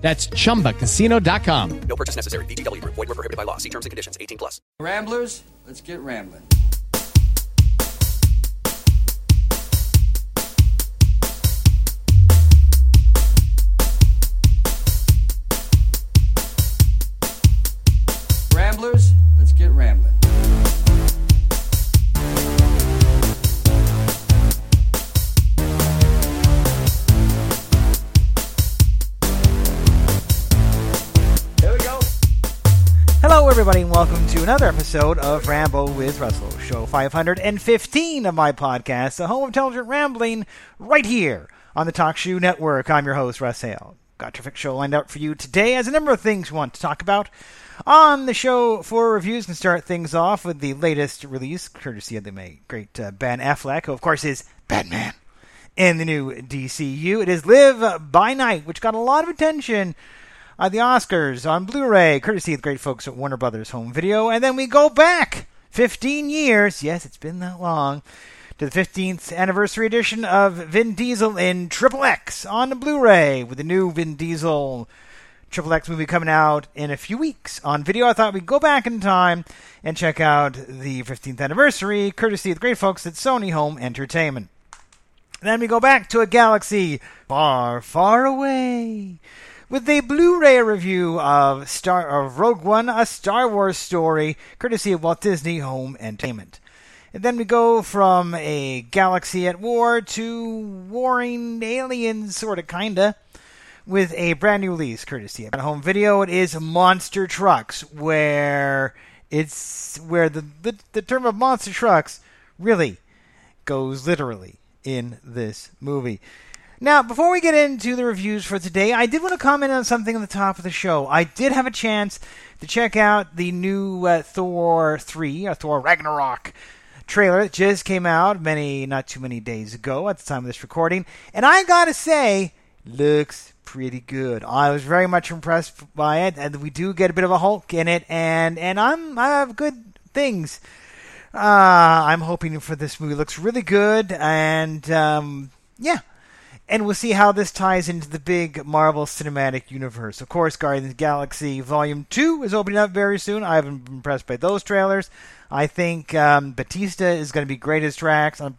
That's chumbacasino.com. No purchase necessary. VGW Group. Void were prohibited by law. See terms and conditions. 18 plus. Ramblers, let's get rambling. Hello, everybody, and welcome to another episode of Ramble with Russel, show 515 of my podcast, the home of intelligent rambling, right here on the TalkShoe Network. I'm your host, Russ Hale. Got a terrific show lined up for you today, as a number of things we want to talk about on the show for reviews, and start things off with the latest release, courtesy of the great uh, Ben Affleck, who, of course, is Batman in the new DCU. It is Live by Night, which got a lot of attention uh, the Oscars on Blu-ray, courtesy of the great folks at Warner Brothers Home Video, and then we go back 15 years. Yes, it's been that long. To the 15th anniversary edition of Vin Diesel in Triple X on the Blu-ray with the new Vin Diesel Triple X movie coming out in a few weeks on video. I thought we'd go back in time and check out the 15th anniversary, courtesy of the great folks at Sony Home Entertainment. Then we go back to a galaxy far, far away with a Blu-ray review of Star of Rogue One, a Star Wars story, courtesy of Walt Disney Home Entertainment. And then we go from a galaxy at war to warring aliens, sort of, kinda, with a brand new release, courtesy of Home Video. It is Monster Trucks, where it's where the the, the term of monster trucks really goes literally in this movie. Now, before we get into the reviews for today, I did want to comment on something at the top of the show. I did have a chance to check out the new uh, Thor 3, or Thor Ragnarok trailer that just came out many, not too many days ago at the time of this recording. And I gotta say, looks pretty good. I was very much impressed by it, and we do get a bit of a Hulk in it, and, and I'm, I have good things. Uh, I'm hoping for this movie. looks really good, and um, yeah, and we'll see how this ties into the big Marvel Cinematic Universe. Of course, Guardians of the Galaxy Volume 2 is opening up very soon. I haven't been impressed by those trailers. I think um, Bautista is going to be great as Drax. And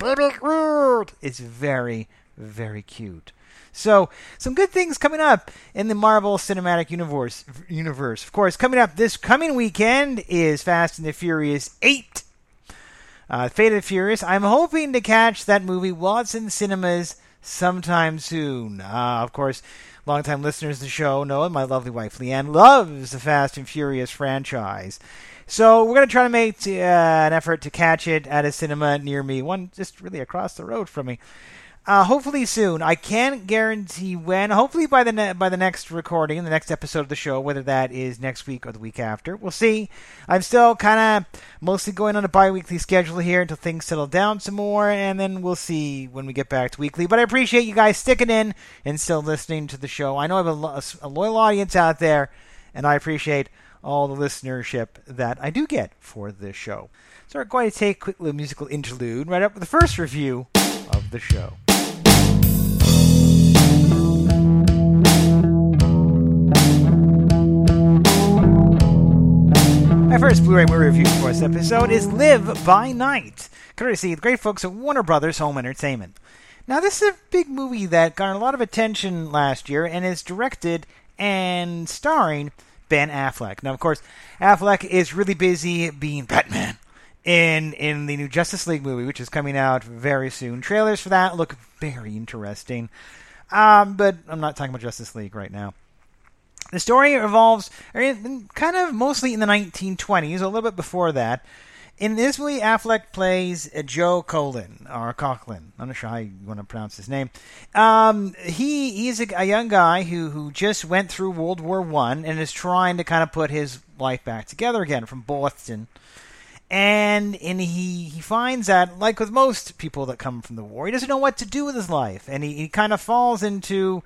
it's very, very cute. So, some good things coming up in the Marvel Cinematic Universe. Universe, of course, coming up this coming weekend is Fast and the Furious 8. Uh, Fate of the Furious. I'm hoping to catch that movie while it's in cinemas sometime soon. Uh, of course, longtime listeners to the show know my lovely wife Leanne loves the Fast and Furious franchise. So we're going to try to make uh, an effort to catch it at a cinema near me, one just really across the road from me. Uh, hopefully soon. I can't guarantee when. Hopefully by the ne- by the next recording, the next episode of the show, whether that is next week or the week after, we'll see. I'm still kind of mostly going on a bi-weekly schedule here until things settle down some more, and then we'll see when we get back to weekly. But I appreciate you guys sticking in and still listening to the show. I know I have a, lo- a loyal audience out there, and I appreciate all the listenership that I do get for this show. So we're going to take a quick little musical interlude right up with the first review of the show. My first Blu-ray movie review for this episode is Live by Night, courtesy of the great folks at Warner Brothers Home Entertainment. Now, this is a big movie that got a lot of attention last year and is directed and starring Ben Affleck. Now, of course, Affleck is really busy being Batman in in the new Justice League movie, which is coming out very soon. Trailers for that look very interesting, um, but I'm not talking about Justice League right now. The story revolves kind of mostly in the 1920s, a little bit before that. In this movie, Affleck plays Joe Colin or Coughlin. I'm not sure how you want to pronounce his name. Um, he he's a, a, young guy who who just went through World War One and is trying to kind of put his life back together again from Boston. And and he he finds that like with most people that come from the war, he doesn't know what to do with his life, and he, he kind of falls into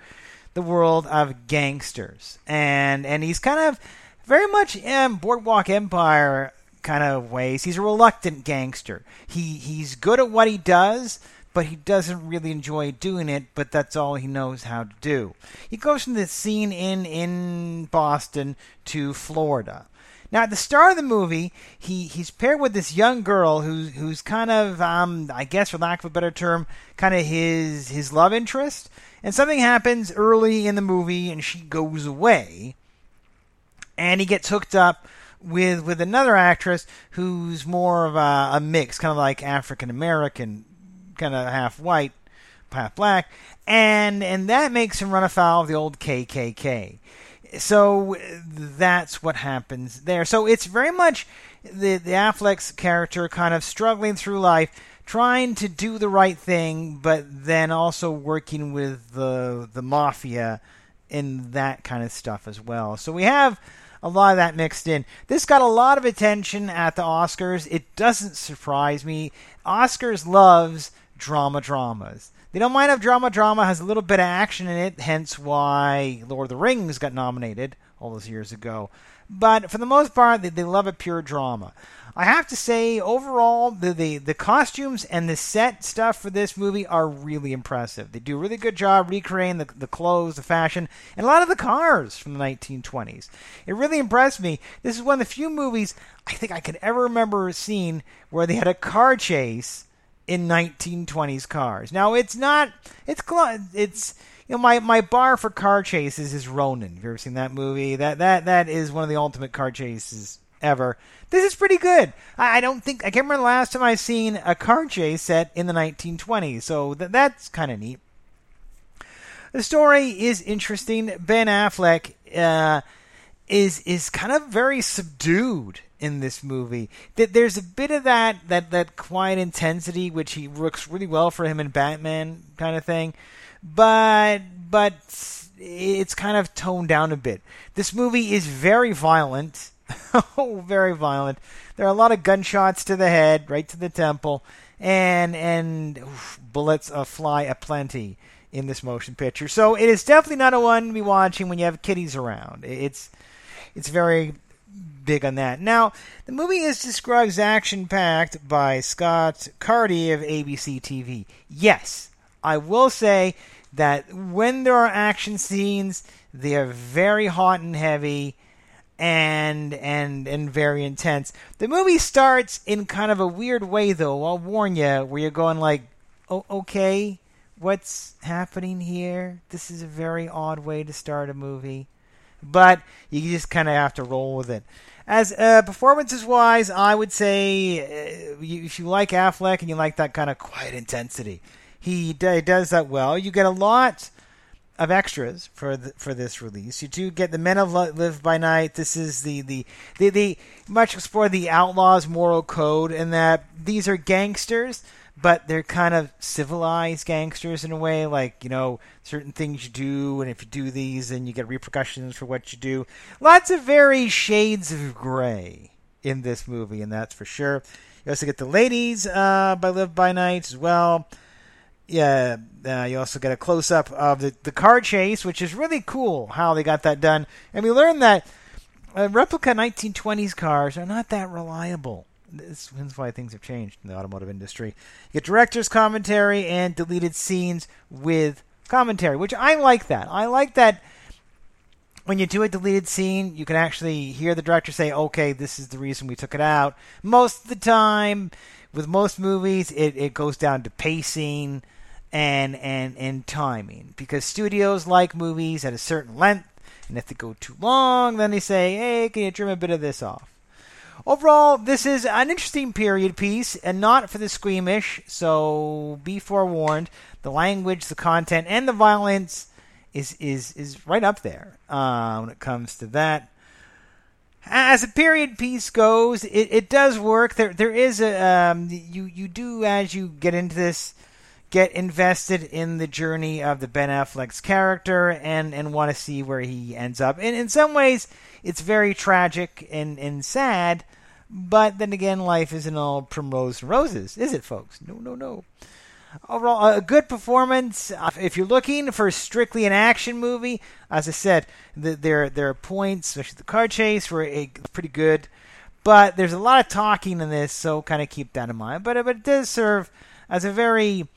the world of gangsters, and and he's kind of very much in Boardwalk Empire kind of ways. He's a reluctant gangster. He he's good at what he does, but he doesn't really enjoy doing it, but that's all he knows how to do. He goes from the scene in in Boston to Florida. Now, at the start of the movie, he, he's paired with this young girl who's who's kind of, um, I guess, for lack of a better term, kind of his his love interest. And something happens early in the movie, and she goes away, and he gets hooked up with with another actress who's more of a, a mix, kind of like African American, kind of half white, half black, and and that makes him run afoul of the old KKK so that's what happens there. So it's very much the the Affleck's character kind of struggling through life, trying to do the right thing, but then also working with the the mafia and that kind of stuff as well. So we have a lot of that mixed in. This got a lot of attention at the Oscars. It doesn't surprise me. Oscars loves drama dramas. They don't mind if drama drama has a little bit of action in it, hence why Lord of the Rings got nominated all those years ago. But for the most part, they, they love a pure drama. I have to say, overall, the, the, the costumes and the set stuff for this movie are really impressive. They do a really good job recreating the, the clothes, the fashion, and a lot of the cars from the 1920s. It really impressed me. This is one of the few movies I think I could ever remember seeing where they had a car chase in 1920s cars. Now it's not it's it's you know my my bar for car chases is Ronin. Have you ever seen that movie? That that that is one of the ultimate car chases ever. This is pretty good. I, I don't think I can't remember the last time I've seen a car chase set in the 1920s. So th- that's kind of neat. The story is interesting. Ben Affleck uh, is is kind of very subdued in this movie. That there's a bit of that that that quiet intensity which he works really well for him in Batman kind of thing, but but it's kind of toned down a bit. This movie is very violent. oh, very violent. There are a lot of gunshots to the head, right to the temple, and and oof, bullets uh, fly aplenty in this motion picture. So it is definitely not a one to be watching when you have kiddies around. It's it's very big on that. Now, the movie is described as action packed by Scott Carty of ABC TV. Yes, I will say that when there are action scenes, they are very hot and heavy and and and very intense. The movie starts in kind of a weird way though. I'll warn you where you're going like, "Oh, okay, what's happening here? This is a very odd way to start a movie." But you just kind of have to roll with it. As uh, performances wise, I would say uh, if you like Affleck and you like that kind of quiet intensity, he d- does that well. You get a lot of extras for the, for this release. You do get the Men of Live by Night. This is the the the, the much explore the outlaws' moral code, and that these are gangsters but they're kind of civilized gangsters in a way. Like you know, certain things you do, and if you do these, then you get repercussions for what you do. Lots of very shades of gray in this movie, and that's for sure. You also get the ladies uh, by Live by Night as well. Yeah, uh, you also get a close up of the, the car chase, which is really cool how they got that done. And we learned that uh, replica 1920s cars are not that reliable this is why things have changed in the automotive industry. You get director's commentary and deleted scenes with commentary, which I like that. I like that when you do a deleted scene, you can actually hear the director say, okay, this is the reason we took it out. Most of the time, with most movies, it, it goes down to pacing and, and, and timing because studios like movies at a certain length, and if they go too long, then they say, hey, can you trim a bit of this off? Overall, this is an interesting period piece and not for the squeamish, so be forewarned. The language, the content, and the violence is is is right up there uh, when it comes to that. As a period piece goes, it, it does work. There there is a um, you you do as you get into this get invested in the journey of the Ben Affleck's character and, and want to see where he ends up. And in some ways, it's very tragic and, and sad, but then again, life isn't all primrose and roses, is it, folks? No, no, no. Overall, a good performance. Uh, If you're looking for strictly an action movie, as I said, the, there there are points, especially the car chase, were uh, pretty good. But there's a lot of talking in this, so kind of keep that in mind. But, but it does serve as a very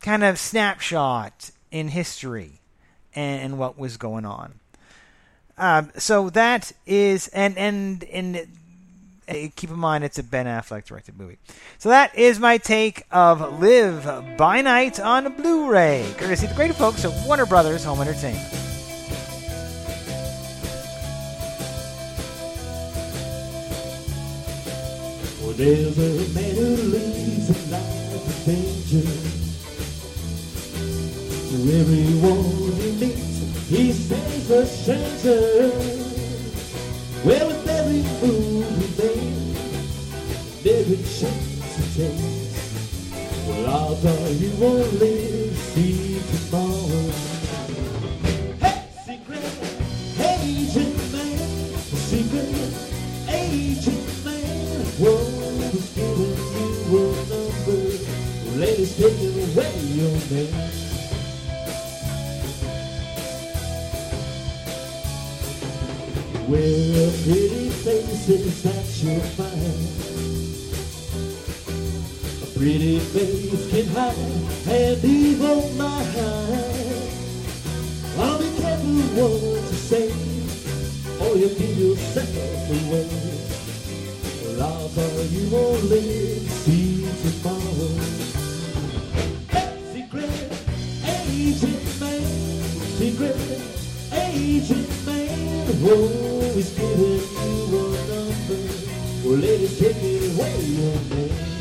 kind of snapshot in history and, and what was going on. Um, so that is, and and and uh, keep in mind it's a Ben Affleck directed movie. So that is my take of Live by Night on Blu-ray, courtesy the great folks at Warner Brothers Home Entertainment. Of danger. To everyone he meets, he says a stranger. Well, with every move he makes, every chance he takes, well, are you won't live to see tomorrow. Hey, secret agent man, secret agent man, giving you a number? Well, ladies taking away your man. Wear a pretty faces that you'll find. A pretty face can hide an evil mind. I'll be careful what you say, or you give yourself away. Odds are you won't live see tomorrow. Secret agent man, secret agent man, whoa, he's giving you a number. Well, ladies, take it away, young man.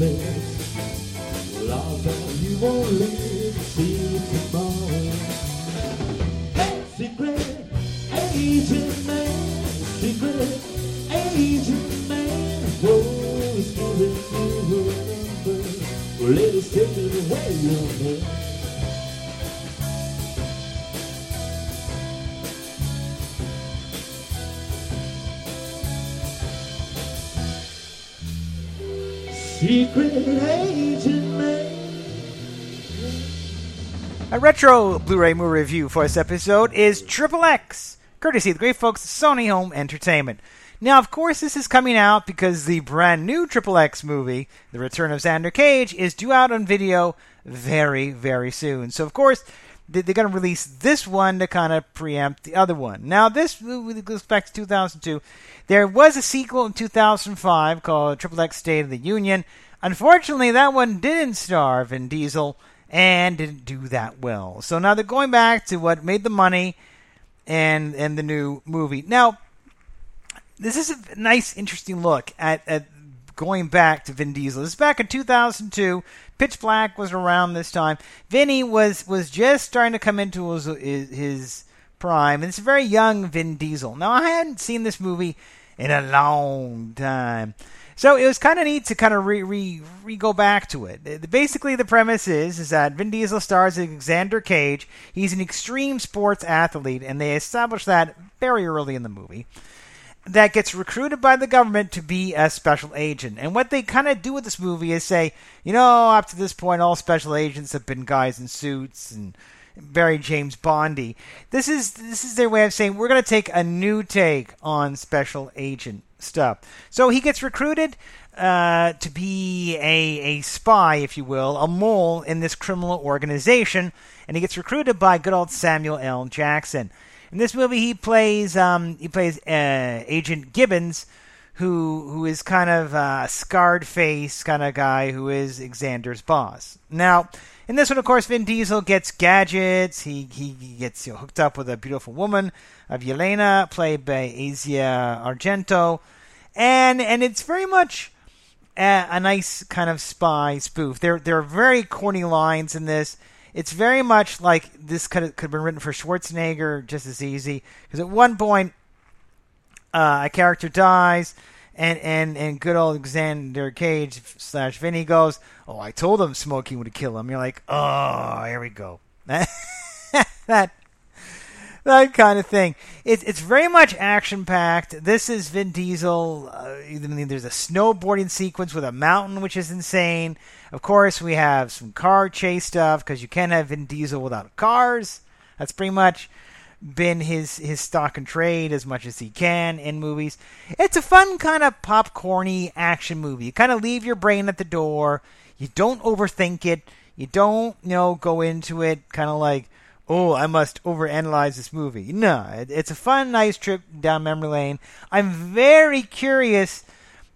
Persuasive lips. Well, you won't live A retro Blu-ray movie review for this episode is Triple X, courtesy of the great folks at Sony Home Entertainment. Now, of course, this is coming out because the brand new Triple X movie, The Return of Xander Cage, is due out on video very, very soon. So, of course, they're going to release this one to kind of preempt the other one. Now, this movie goes back to 2002. There was a sequel in 2005 called Triple X State of the Union. Unfortunately, that one didn't star Vin Diesel and didn't do that well. So now they're going back to what made the money and and the new movie. Now, this is a nice, interesting look at, at going back to Vin Diesel. This is back in 2002. Pitch Black was around this time. Vinny was was just starting to come into his his, prime, and it's a very young Vin Diesel. Now, I hadn't seen this movie in a long time. So it was kind of neat to kind of re, re, re go back to it. Basically, the premise is is that Vin Diesel stars as Alexander Cage. He's an extreme sports athlete, and they establish that very early in the movie that gets recruited by the government to be a special agent. And what they kind of do with this movie is say, you know, up to this point, all special agents have been guys in suits and very James Bondy. This is this is their way of saying we're going to take a new take on special agent stuff. So he gets recruited uh, to be a a spy, if you will, a mole in this criminal organization, and he gets recruited by good old Samuel L. Jackson. In this movie, he plays um, he plays uh, Agent Gibbons, who who is kind of a scarred face kind of guy who is Xander's boss. Now, in this one, of course, Vin Diesel gets gadgets. He he gets you know, hooked up with a beautiful woman of Yelena, played by Asia Argento, and and it's very much a, a nice kind of spy spoof. There there are very corny lines in this. It's very much like this could have, could have been written for Schwarzenegger just as easy. Because at one point, uh, a character dies, and, and, and good old Xander Cage slash Vinny goes, "Oh, I told him smoking would kill him." You're like, "Oh, here we go." that that kind of thing. It's it's very much action packed. This is Vin Diesel. Uh, there's a snowboarding sequence with a mountain, which is insane. Of course, we have some car chase stuff because you can't have Vin Diesel without cars. That's pretty much been his his stock and trade as much as he can in movies. It's a fun kind of popcorny action movie. You kind of leave your brain at the door. You don't overthink it. You don't, you know, go into it kind of like, oh, I must overanalyze this movie. No, it, it's a fun, nice trip down memory lane. I'm very curious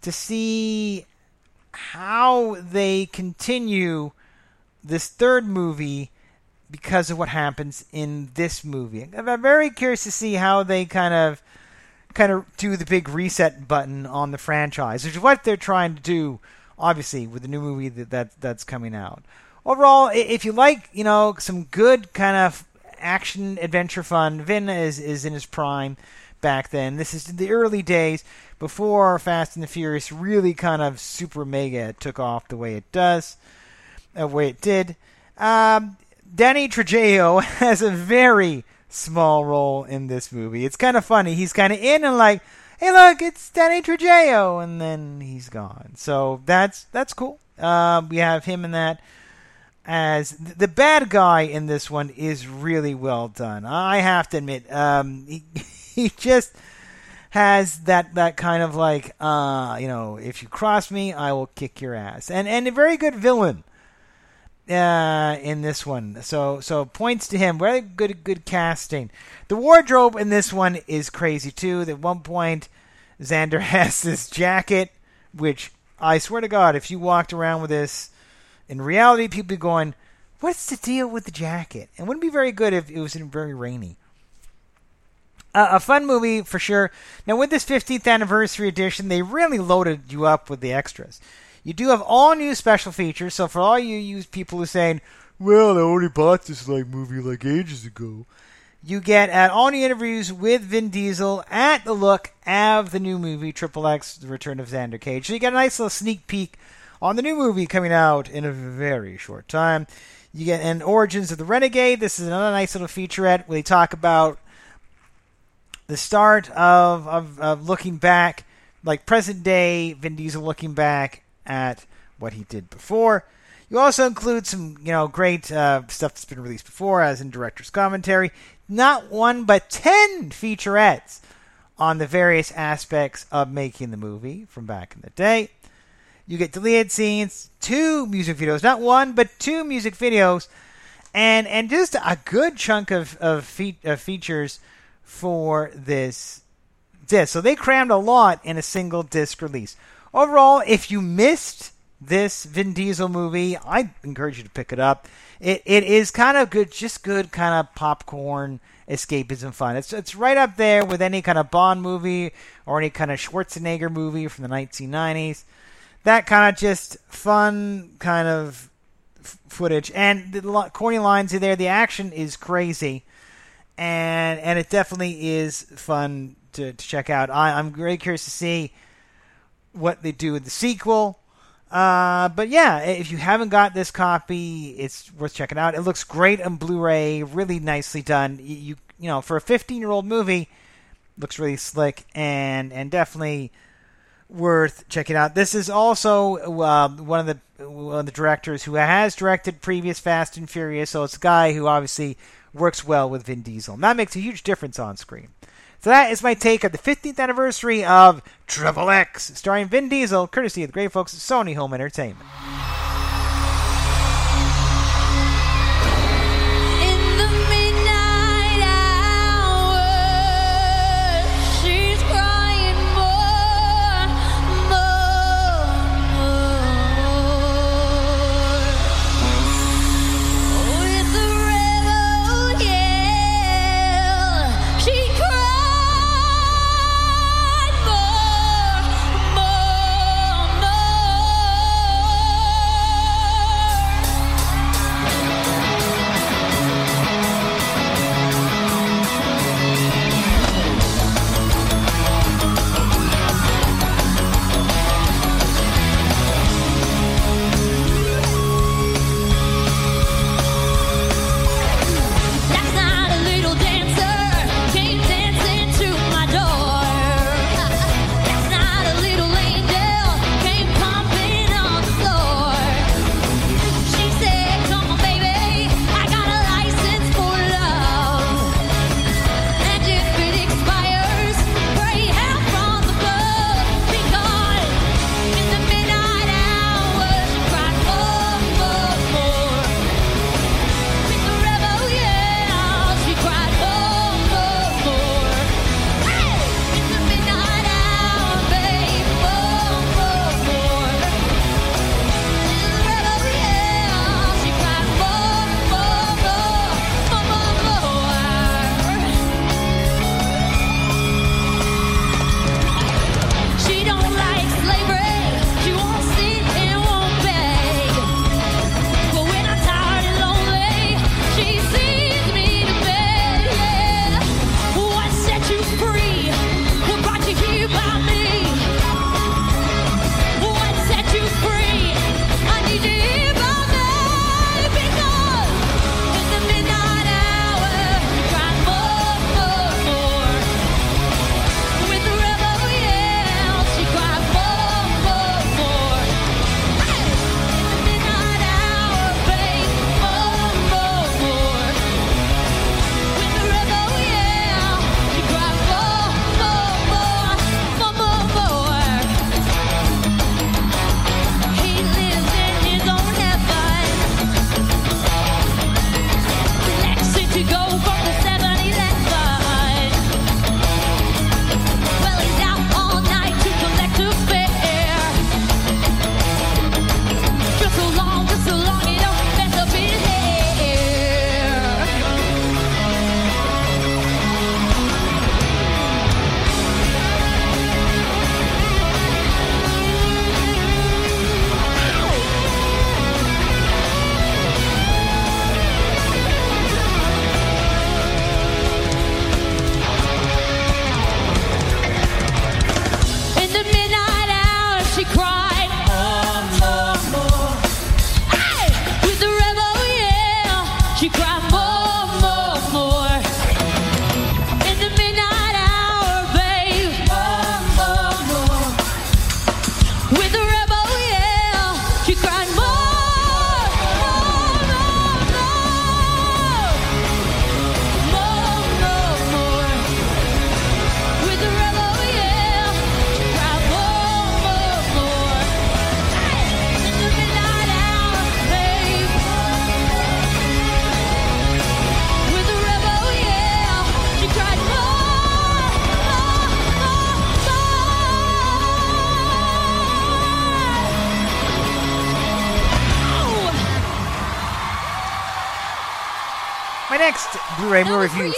to see how they continue this third movie because of what happens in this movie. I'm very curious to see how they kind of kind of do the big reset button on the franchise, which is what they're trying to do, obviously, with the new movie that, that that's coming out. Overall, if you like, you know, some good kind of action adventure fun, Vin is is in his prime back then. This is the early days before Fast and the Furious really kind of super mega took off the way it does, the way it did. Um, Danny Trejo has a very small role in this movie. It's kind of funny. He's kind of in and like, hey, look, it's Danny Trejo, and then he's gone. So that's that's cool. Uh, we have him in that. As the bad guy in this one is really well done. I have to admit, um, he, he just has that that kind of like, uh, you know, if you cross me, I will kick your ass, and and a very good villain uh, in this one. So so points to him. Very good good casting. The wardrobe in this one is crazy too. At one point, Xander has this jacket, which I swear to God, if you walked around with this in reality, people be going, "What's the deal with the jacket?" And wouldn't be very good if it was very rainy. Uh, a fun movie for sure. Now with this 15th anniversary edition, they really loaded you up with the extras. You do have all new special features. So for all you use people who saying, "Well, I already bought this like movie like ages ago," you get at all new interviews with Vin Diesel at the look of the new movie Triple X: The Return of Xander Cage. So you get a nice little sneak peek on the new movie coming out in a very short time. You get an Origins of the Renegade. This is another nice little featurette where they talk about the start of, of, of looking back, like present day Vin Diesel looking back at what he did before. You also include some, you know, great uh, stuff that's been released before, as in director's commentary. Not one, but ten featurettes on the various aspects of making the movie from back in the day. You get deleted scenes, two music videos, not one, but two music videos, and and just a good chunk of of, fe- of features for this disc. So they crammed a lot in a single disc release. Overall, if you missed this Vin Diesel movie, I encourage you to pick it up. It it is kind of good, just good kind of popcorn escapism fun. It's it's right up there with any kind of Bond movie or any kind of Schwarzenegger movie from the 1990s. That kind of just fun kind of f- footage and the lo- corny lines are there. The action is crazy, and and it definitely is fun to, to check out. I, I'm very curious to see what they do with the sequel. Uh, but yeah, if you haven't got this copy, it's worth checking out. It looks great on Blu-ray, really nicely done. You you, know, for a 15-year-old movie, looks really slick and and definitely worth checking out. This is also uh, one of the one of the directors who has directed previous Fast and Furious, so it's a guy who obviously works well with Vin Diesel. And that makes a huge difference on screen. So that is my take of the 15th anniversary of Triple X, starring Vin Diesel, courtesy of the great folks at Sony Home Entertainment.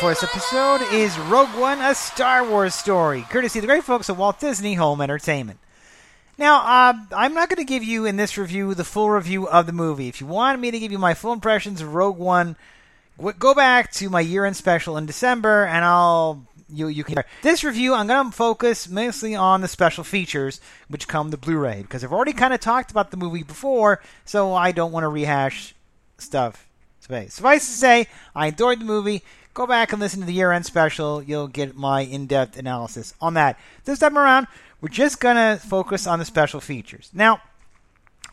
For this episode is Rogue One: A Star Wars Story, courtesy of the great folks at Walt Disney Home Entertainment. Now, uh, I'm not going to give you in this review the full review of the movie. If you want me to give you my full impressions of Rogue One, go back to my year-end special in December, and I'll you you can. This review, I'm going to focus mostly on the special features which come the Blu-ray because I've already kind of talked about the movie before, so I don't want to rehash stuff. Suffice to say, I enjoyed the movie. Go back and listen to the year-end special. You'll get my in-depth analysis on that. This time around, we're just gonna focus on the special features. Now,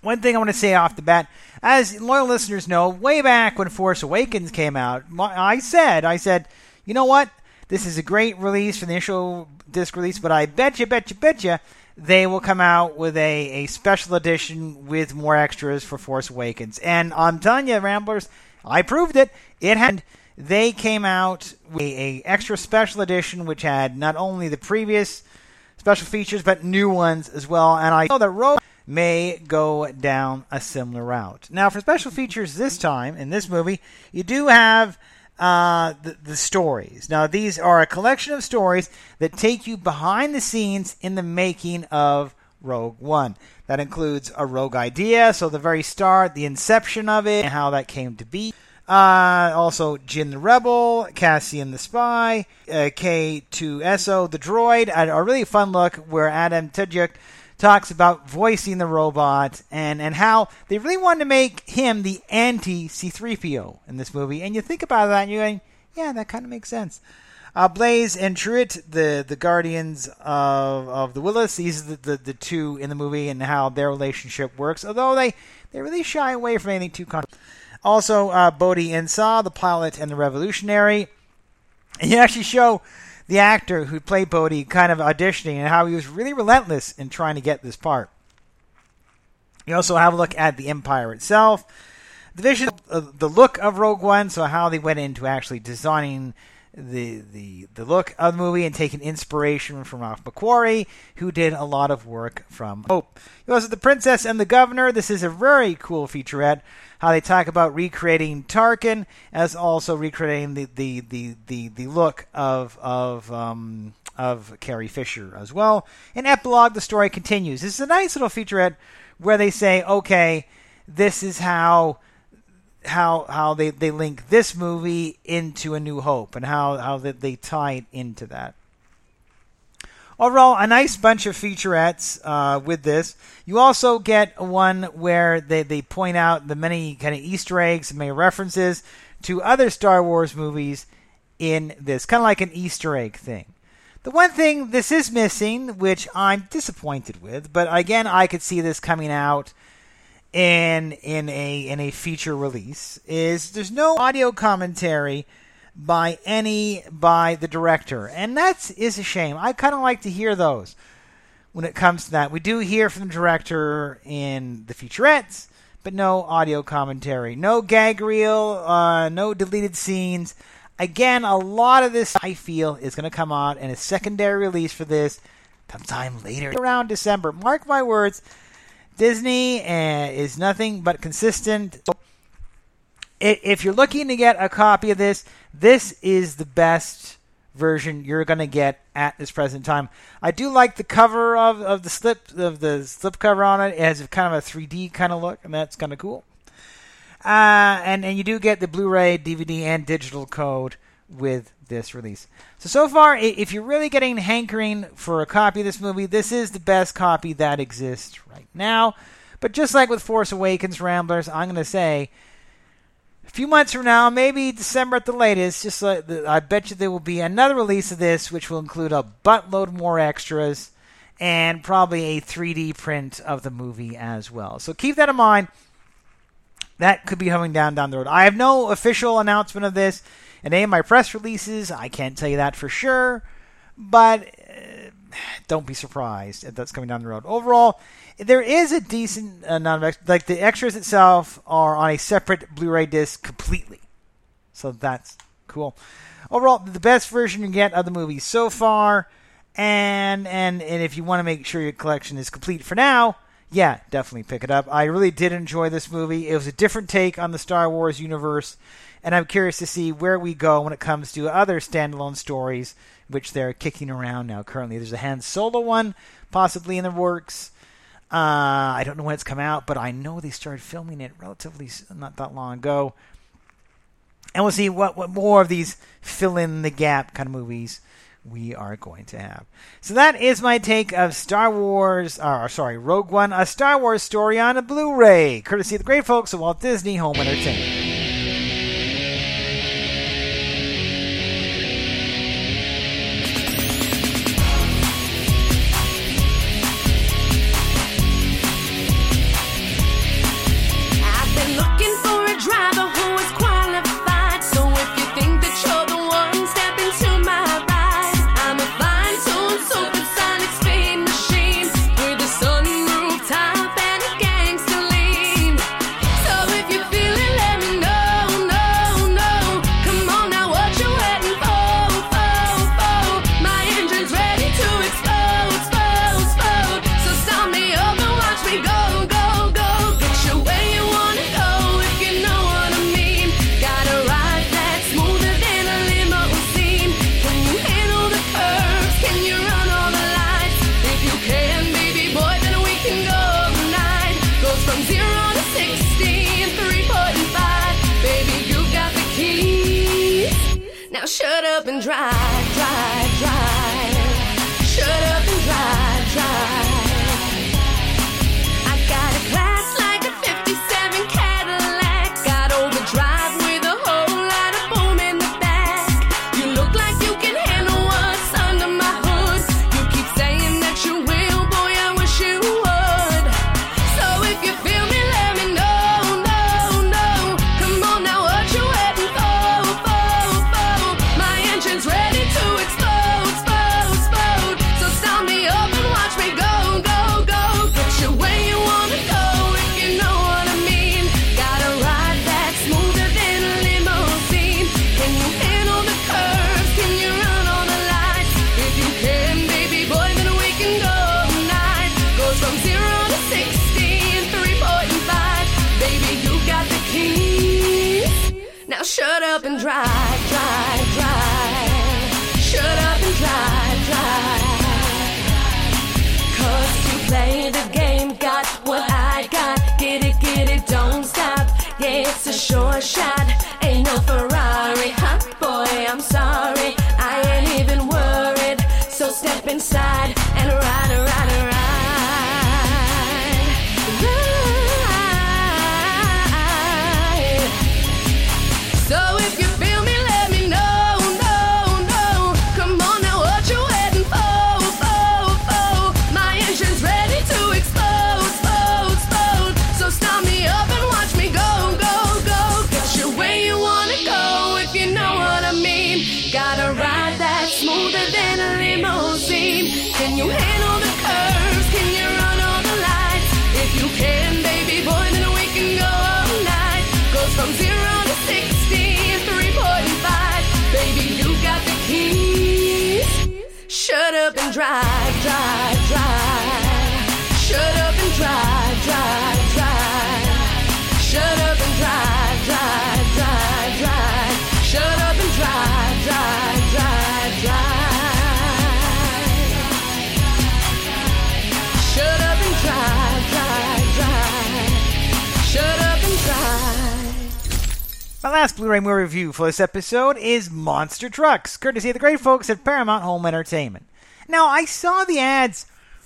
one thing I want to say off the bat, as loyal listeners know, way back when Force Awakens came out, I said, I said, you know what? This is a great release for the initial disc release, but I bet you, bet you, bet you, they will come out with a, a special edition with more extras for Force Awakens. And I'm telling you, Ramblers, I proved it. It had. They came out with a, a extra special edition, which had not only the previous special features, but new ones as well. And I know that Rogue may go down a similar route. Now, for special features this time in this movie, you do have uh, the, the stories. Now, these are a collection of stories that take you behind the scenes in the making of Rogue One. That includes a rogue idea, so the very start, the inception of it, and how that came to be. Uh, also, Jyn the Rebel, Cassian the Spy, uh, K2SO the Droid, a, a really fun look where Adam Tudyk talks about voicing the robot and, and how they really wanted to make him the anti C3PO in this movie. And you think about that and you're going, yeah, that kind of makes sense. Uh, Baze and Chirrut, the, the guardians of, of the Whills, these are the, the, the two in the movie and how their relationship works, although they, they really shy away from anything too con- Also, uh, Bodhi and Saw, the pilot and the revolutionary. And you actually show the actor who played Bodhi kind of auditioning and how he was really relentless in trying to get this part. You also have a look at the Empire itself, the vision, uh, the look of Rogue One, so how they went into actually designing the the the look of the movie and taking inspiration from Ralph McQuarrie, who did a lot of work from Hope. You also the Princess and the Governor. This is a very cool featurette. How they talk about recreating Tarkin as also recreating the the the the, the look of of um, of Carrie Fisher as well. In epilogue, the story continues. This is a nice little featurette where they say, okay, this is how how how they, they link this movie into A New Hope and how how they, they tie it into that. Overall, a nice bunch of featurettes uh, with this. You also get one where they, they point out the many kind of Easter eggs and many references to other Star Wars movies in this, kind of like an Easter egg thing. The one thing this is missing, which I'm disappointed with, but again, I could see this coming out in in a in a feature release, is there's no audio commentary by any by the director, and that is a shame. I kind of like to hear those when it comes to that. We do hear from the director in the featurettes, but no audio commentary, no gag reel, uh, no deleted scenes. Again, a lot of this I feel is going to come out in a secondary release for this sometime later around December. Mark my words. Disney uh, is nothing but consistent. So if you're looking to get a copy of this, this is the best version you're going to get at this present time. I do like the cover of, of the slip of the slip cover on it. It has kind of a 3D kind of look, and that's kind of cool. Uh, and and you do get the Blu-ray, DVD, and digital code with this release. So so far, if you're really getting hankering for a copy of this movie, this is the best copy that exists right now. But just like with Force Awakens Ramblers, I'm going to say a few months from now, maybe December at the latest, just like the, I bet you there will be another release of this, which will include a buttload more extras and probably a 3D print of the movie as well. So keep that in mind. That could be coming down down the road. I have no official announcement of this in any of my press releases. I can't tell you that for sure, but uh, don't be surprised if that's coming down the road. Overall, there is a decent of ex- like the extras itself are on a separate Blu-ray disc completely, so that's cool. Overall, the best version you get of the movie so far, and and and if you want to make sure your collection is complete for now, yeah, definitely pick it up. I really did enjoy this movie. It was a different take on the Star Wars universe, and I'm curious to see where we go when it comes to other standalone stories, which they're kicking around now. Currently, there's a Han Solo one possibly in the works. Uh, I don't know when it's come out, but I know they started filming it relatively not that long ago. And we'll see what, what more of these fill in the gap kind of movies we are going to have. So that is my take of Star Wars, or sorry, Rogue One, a Star Wars story on a Blu-ray, courtesy of the great folks at Walt Disney Home Entertainment. Up and drive, shot. Ain't no Ferrari? Drive, drive, drive. Shut up and drive, drive, drive. Shut up and drive, drive, drive, drive. Shut up and drive, drive, drive, drive. Shut up and drive, drive, drive. Shut up and drive. My last Blu-ray movie review for this episode is Monster Trucks, courtesy of the great folks at Paramount Home Entertainment. Now, I saw the ads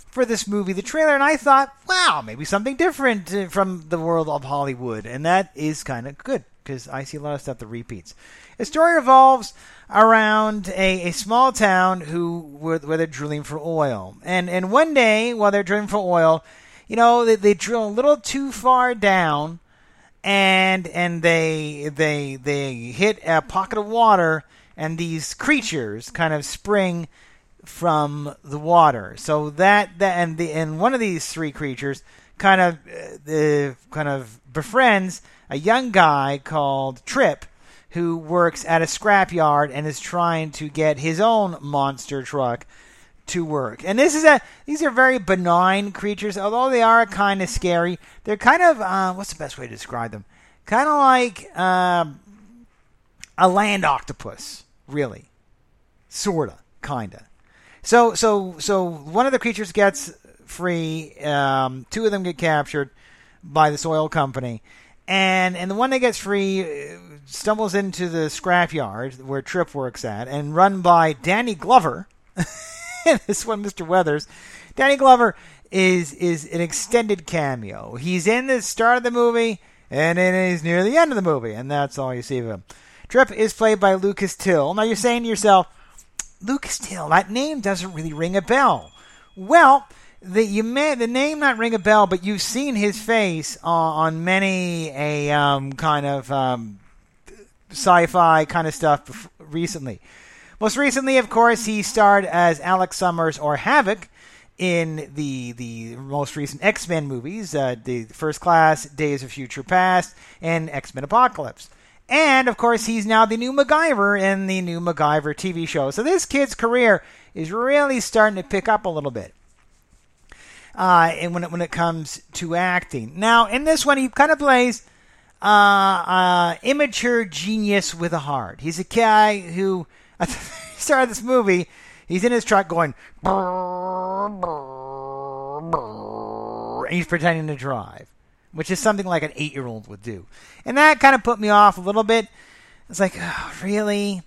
for this movie, the trailer, and I thought, wow, maybe something different uh, from the world of Hollywood, and that is kind of good because I see a lot of stuff that repeats. The story revolves around a, a small town who where, where they're drilling for oil, and and one day while they're drilling for oil, you know, they, they drill a little too far down and and they they they hit a pocket of water and these creatures kind of spring from the water so that that and the and one of these three creatures kind of uh, uh, kind of befriends a young guy called Trip who works at a scrapyard and is trying to get his own monster truck to work. And this is a these are very benign creatures, although they are kind of scary. They're kind of uh, what's the best way to describe them? Kind of like um, a land octopus, really, sorta, kinda. So so so one of the creatures gets free. Um, two of them get captured by this oil company. And and the one that gets free uh, stumbles into the scrapyard where Trip works at, and run by Danny Glover, this one, Mr. Weathers. Danny Glover is is an extended cameo. He's in the start of the movie, and then he's near the end of the movie, and that's all you see of him. Trip is played by Lucas Till. Now you're saying to yourself, Lucas Till, that name doesn't really ring a bell. Well, the you may the name not ring a bell, but you've seen his face on, on many a um, kind of um, sci-fi kind of stuff recently. Most recently, of course, he starred as Alex Summers or Havoc in the the most recent X Men movies, uh, the First Class, Days of Future Past, and X Men Apocalypse. And of course, he's now the new MacGyver in the new MacGyver TV show. So this kid's career is really starting to pick up a little bit. Uh, and when it, when it comes to acting, now in this one, he kind of plays uh, uh, immature genius with a heart. He's a guy who at the start of this movie, he's in his truck going, and he's pretending to drive, which is something like an eight-year-old would do, and that kind of put me off a little bit. It's like, oh, really?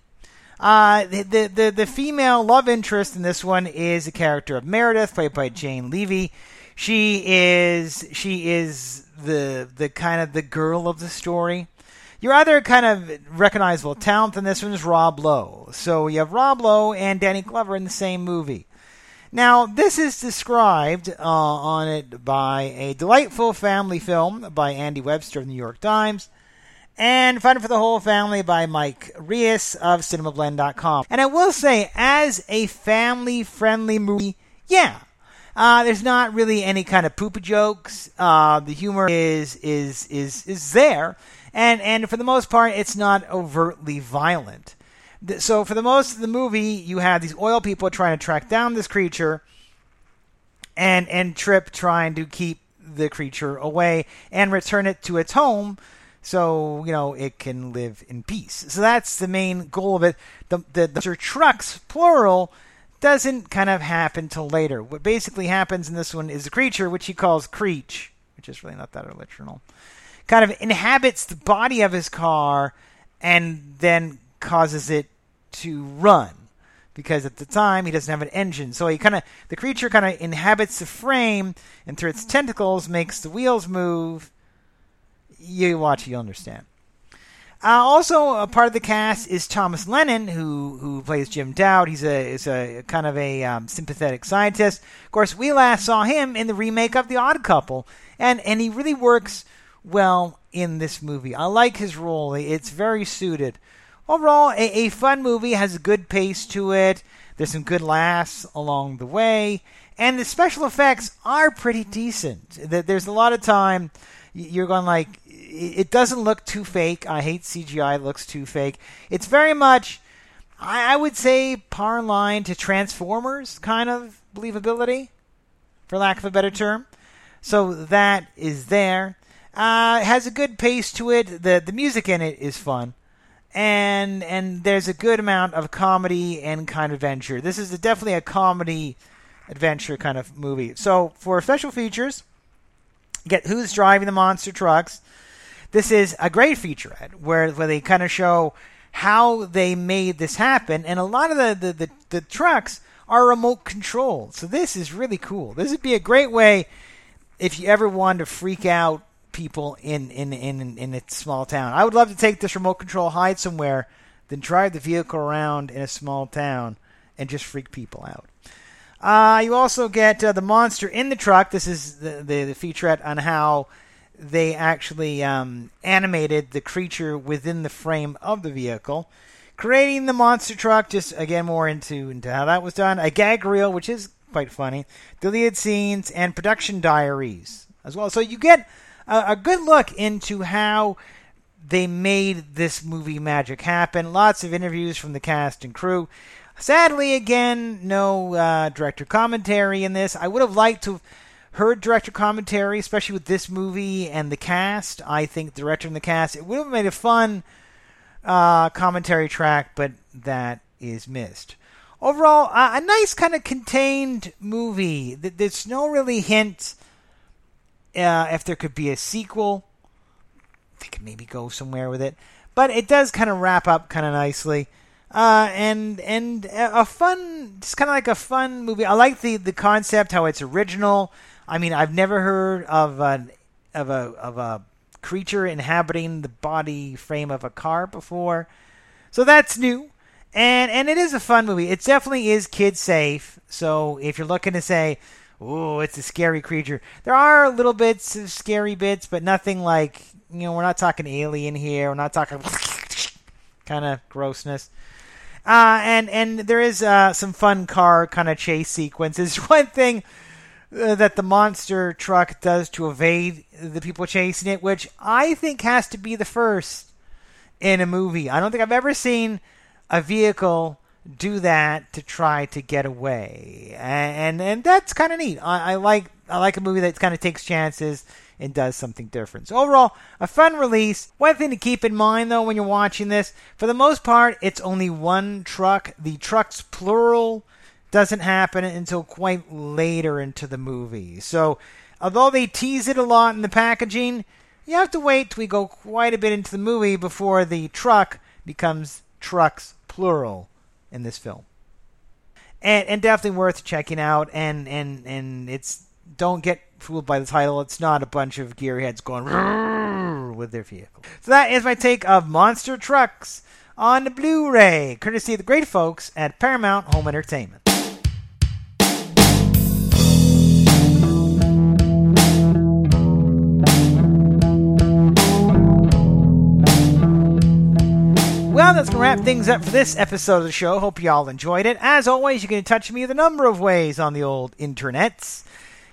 Uh, the, the the the female love interest in this one is the character of Meredith, played by Jane Levy. She is she is the the kind of the girl of the story. Your other kind of recognizable talent in this one is Rob Lowe. So you have Rob Lowe and Danny Glover in the same movie. Now, this is described uh, on it by a delightful family film by Andy Webster of the New York Times, and Fun for the Whole Family by Mike Reyes of CinemaBlend.com. And I will say, as a family-friendly movie, yeah, uh, there's not really any kind of poopy jokes. Uh, the humor is is is is there, and and for the most part, it's not overtly violent. So for the most of the movie, you have these oil people trying to track down this creature, and and Trip trying to keep the creature away and return it to its home, so you know it can live in peace. So that's the main goal of it. The the, the trucks plural doesn't kind of happen till later. What basically happens in this one is the creature, which he calls Creech, which is really not that original, kind of inhabits the body of his car and then causes it to run because at the time he doesn't have an engine. So he kind of the creature kind of inhabits the frame and through its tentacles makes the wheels move. You watch, you'll understand. Uh, also, a part of the cast is Thomas Lennon, who who plays Jim Dowd. He's a is a kind of a um, sympathetic scientist. Of course, we last saw him in the remake of The Odd Couple, and and he really works well in this movie. I like his role; it's very suited. Overall, a, a fun movie has a good pace to it. There's some good laughs along the way, and the special effects are pretty decent. There- There's a lot of time you're going like it doesn't look too fake. I hate CGI; it looks too fake. It's very much, I, I would say, par in line to Transformers kind of believability, for lack of a better term. So that is there. Uh, it has a good pace to it. the The music in it is fun, and and there's a good amount of comedy and kind of adventure. This is definitely a comedy adventure kind of movie. So for special features, get who's driving the monster trucks. This is a great featurette where where they kind of show how they made this happen, and a lot of the the, the, the trucks are remote controlled. So this is really cool. This would be a great way if you ever wanted to freak out people in in in in a small town. I would love to take this remote control, hide somewhere, then drive the vehicle around in a small town and just freak people out. Uh, you also get uh, the monster in the truck. This is the, the, the featurette on how they actually um, animated the creature within the frame of the vehicle. Creating the monster truck, just again more into into how that was done. A gag reel, which is quite funny. Deleted scenes and production diaries as well. So you get a, a good look into how they made this movie magic happen. Lots of interviews from the cast and crew. Sadly, again, no uh, director commentary in this. I would have liked to have heard director commentary, especially with this movie and the cast. I think director and the cast, it would have made a fun uh, commentary track, but that is missed. Overall, uh, a nice kind of contained movie. There's no really hint uh, if there could be a sequel. They could maybe go somewhere with it, but it does kind of wrap up kind of nicely. Uh, and and a fun, just kind of like a fun movie. I like the the concept, how it's original. I mean, I've never heard of an of a of a creature inhabiting the body frame of a car before, so that's new. And and it is a fun movie. It definitely is kid safe. So if you're looking to say, "Oh, it's a scary creature," there are little bits of scary bits, but nothing like you know. We're not talking alien here. We're not talking kind of grossness. Uh, and and there is uh, some fun car kind of chase sequences. One thing uh, that the monster truck does to evade the people chasing it, which I think has to be the first in a movie. I don't think I've ever seen a vehicle do that to try to get away, and and, and that's kind of neat. I, I like I like a movie that kind of takes chances and does something different. So overall, a fun release. One thing to keep in mind though when you're watching this, for the most part, it's only one truck. The trucks plural doesn't happen until quite later into the movie. So although they tease it a lot in the packaging, you have to wait till we go quite a bit into the movie before the truck becomes trucks plural. In this film. And and definitely worth checking out and and and it's don't get fooled by the title. It's not a bunch of gearheads going with their vehicle. So that is my take of Monster Trucks on the Blu-ray, courtesy of the great folks at Paramount Home Entertainment. Well, that's going to wrap things up for this episode of the show. Hope you all enjoyed it. As always, you can touch me a number of ways on the old internets.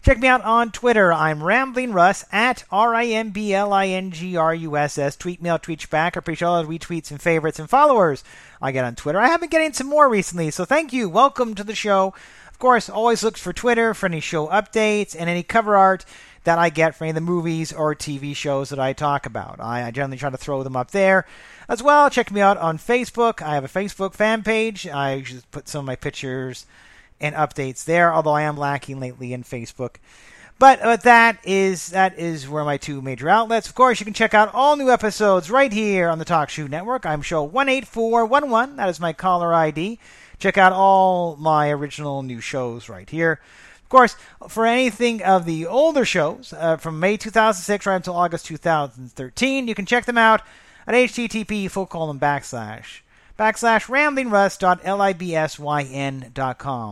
Check me out on Twitter. I'm Rambling Russ at R I M B L I N G R U S S. Tweet me, I'll tweet back. I appreciate all the retweets and favorites and followers I get on Twitter. I have been getting some more recently, so thank you. Welcome to the show. Of course, always look for Twitter for any show updates and any cover art that I get for any of the movies or TV shows that I talk about. I, I generally try to throw them up there. As well, check me out on Facebook. I have a Facebook fan page. I just put some of my pictures and updates there, although I am lacking lately in Facebook. But uh, that is that is where my two major outlets. Of course, you can check out all new episodes right here on the TalkShoe Network. I'm show 18411. That is my caller ID. Check out all my original new shows right here. Of course, for anything of the older shows uh, from May 2006 right until August 2013, you can check them out at http full colon backslash backslash.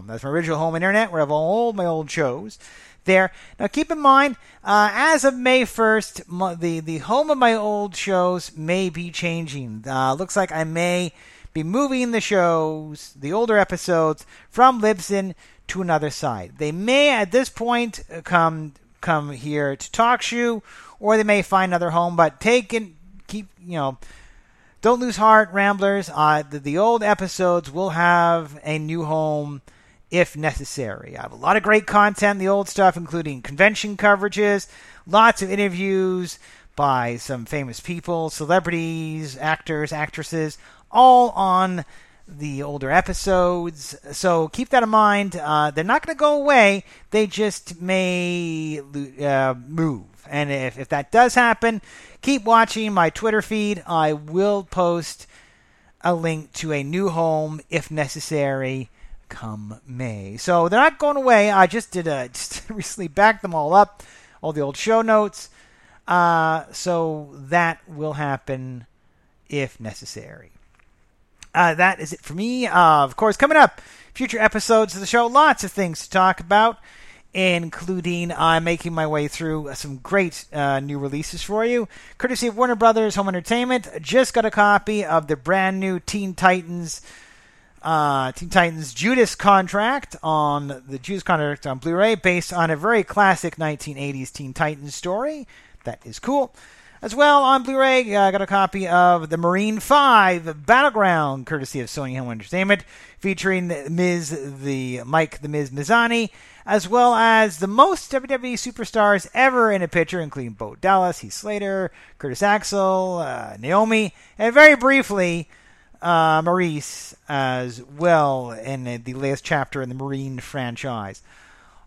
That's my original home internet where I have all my old shows there. Now keep in mind, uh, as of May 1st, mo- the, the home of my old shows may be changing. Uh, looks like I may be moving the shows, the older episodes, from Libsyn to another site. They may at this point uh, come come here to TalkShoe, or they may find another home. But take and keep you know, don't lose heart, Ramblers. Uh, the, the old episodes will have a new home if necessary. I have a lot of great content, the old stuff, including convention coverages, lots of interviews by some famous people, celebrities, actors, actresses, all on the older episodes. So keep that in mind. Uh, they're not going to go away, they just may uh, move. And if, if that does happen, keep watching my Twitter feed. I will post a link to a new home if necessary come May. So they're not going away. I just did a just recently backed them all up, all the old show notes. Uh, so that will happen if necessary. Uh, that is it for me. Uh, of course, coming up, future episodes of the show, lots of things to talk about, including I'm making my way through some great uh, new releases for you. Courtesy of Warner Brothers Home Entertainment, just got a copy of the brand new Teen Titans. Uh, Teen Titans Judas contract on the Judas contract on Blu-ray, based on a very classic 1980s Teen Titans story. That is cool. As well on Blu-ray, I uh, got a copy of the Marine Five Battleground, courtesy of Sony Home Entertainment, featuring Miz, the Mike, the Miz Mizanin, as well as the most WWE superstars ever in a picture, including Bo Dallas, Heath Slater, Curtis Axel, uh, Naomi, and very briefly, uh, Maryse as well in the latest chapter in the Marine franchise.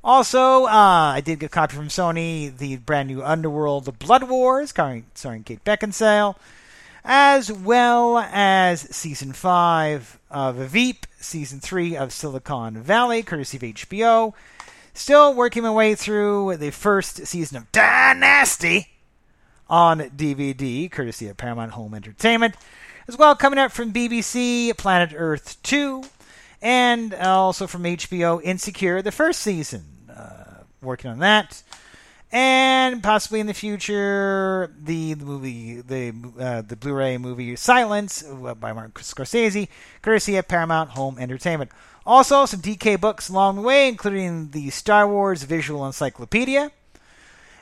Also, uh, I did get a copy from Sony, the brand new Underworld The Blood Wars, starring, Kate Beckinsale, as well as Season 5 of Veep, Season 3 of Silicon Valley, courtesy of HBO. Still working my way through the first season of Dynasty on DVD, courtesy of Paramount Home Entertainment. As well, coming up from BBC, Planet Earth 2, and also from HBO, Insecure, the first season. Uh, working on that. And possibly in the future, the, the movie, the uh, the Blu-ray movie Silence uh, by Martin Scorsese, courtesy of Paramount Home Entertainment. Also, some DK books along the way, including the Star Wars Visual Encyclopedia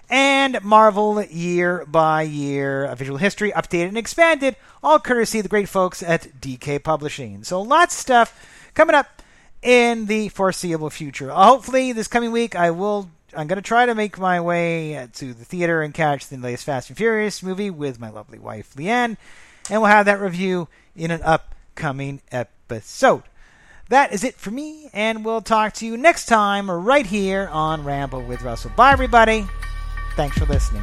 and Marvel Year by Year a Visual History, updated and expanded, all courtesy of the great folks at DK Publishing. So lots of stuff coming up in the foreseeable future. Uh, hopefully, this coming week, I will. I'm going to try to make my way uh, to the theater and catch the latest Fast and Furious movie with my lovely wife, Leanne, and we'll have that review in an upcoming episode. That is it for me, and we'll talk to you next time right here on Ramble with Russel. Bye, everybody. Thanks for listening.